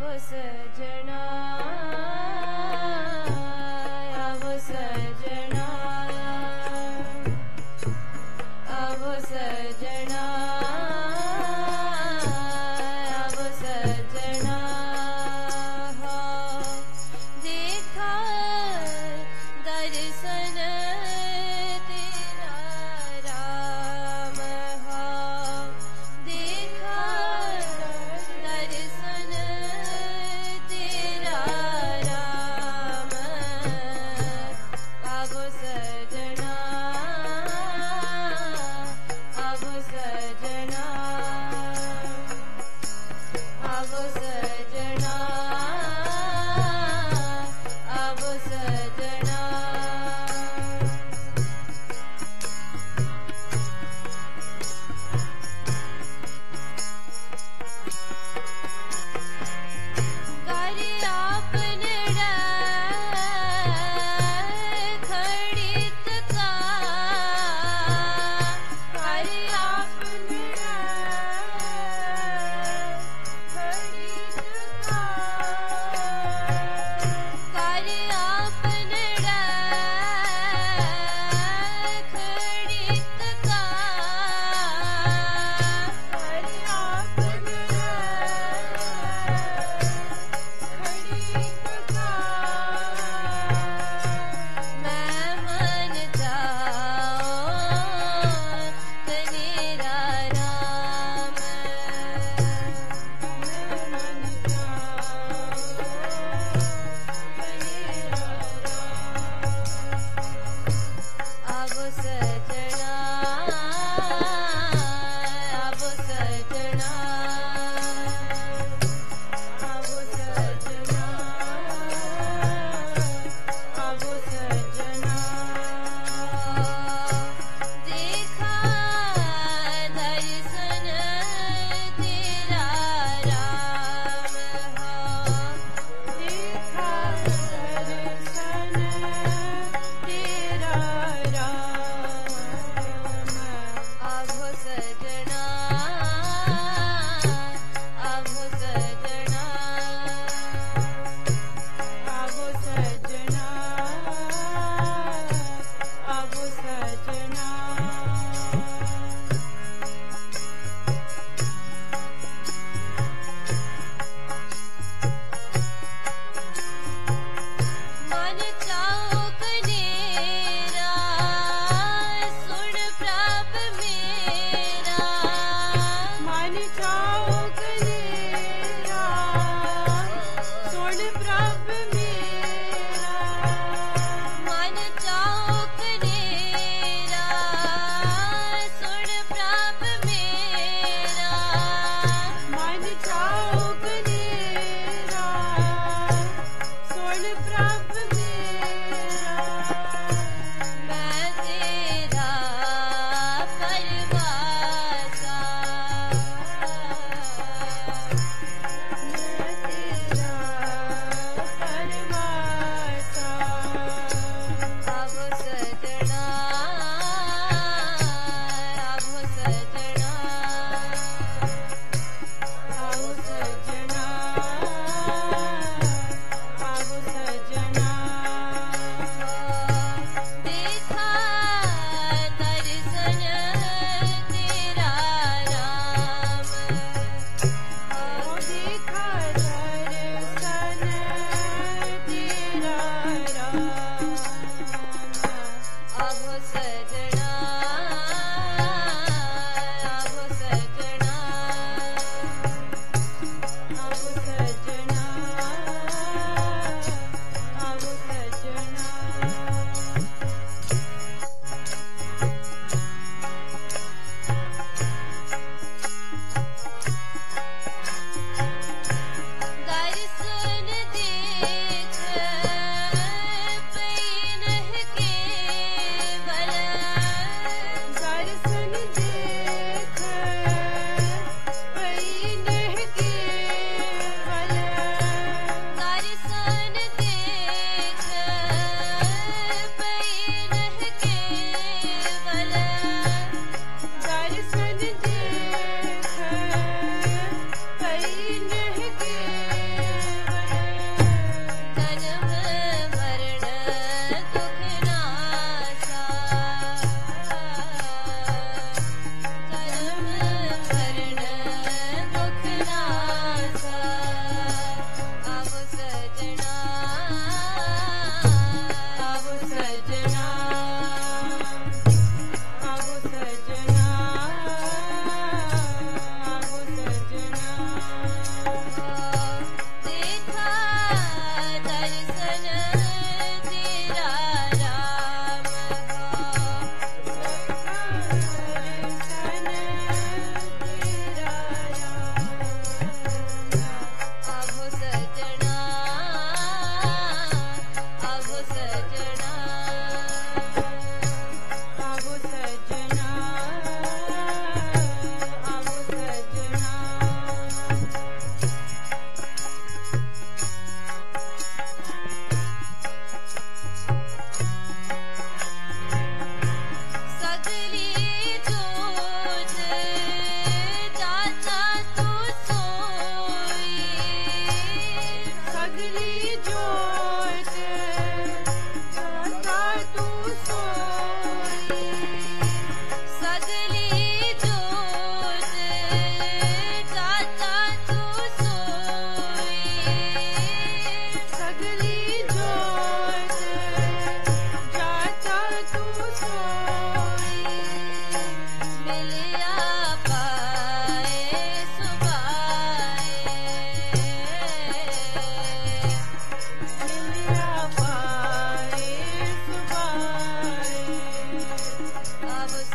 ਸਜਣਾ ਆਵੋ ਸਜਣਾ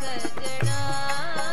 सजना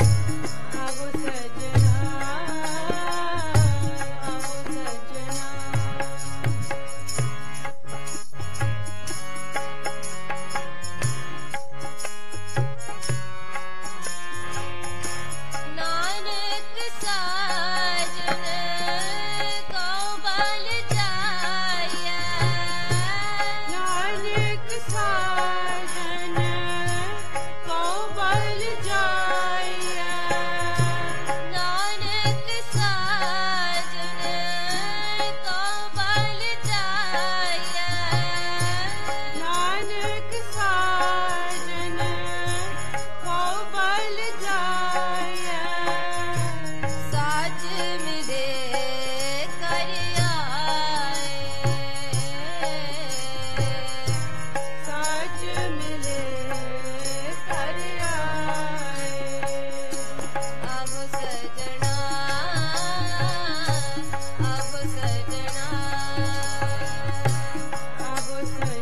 say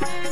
Thank you.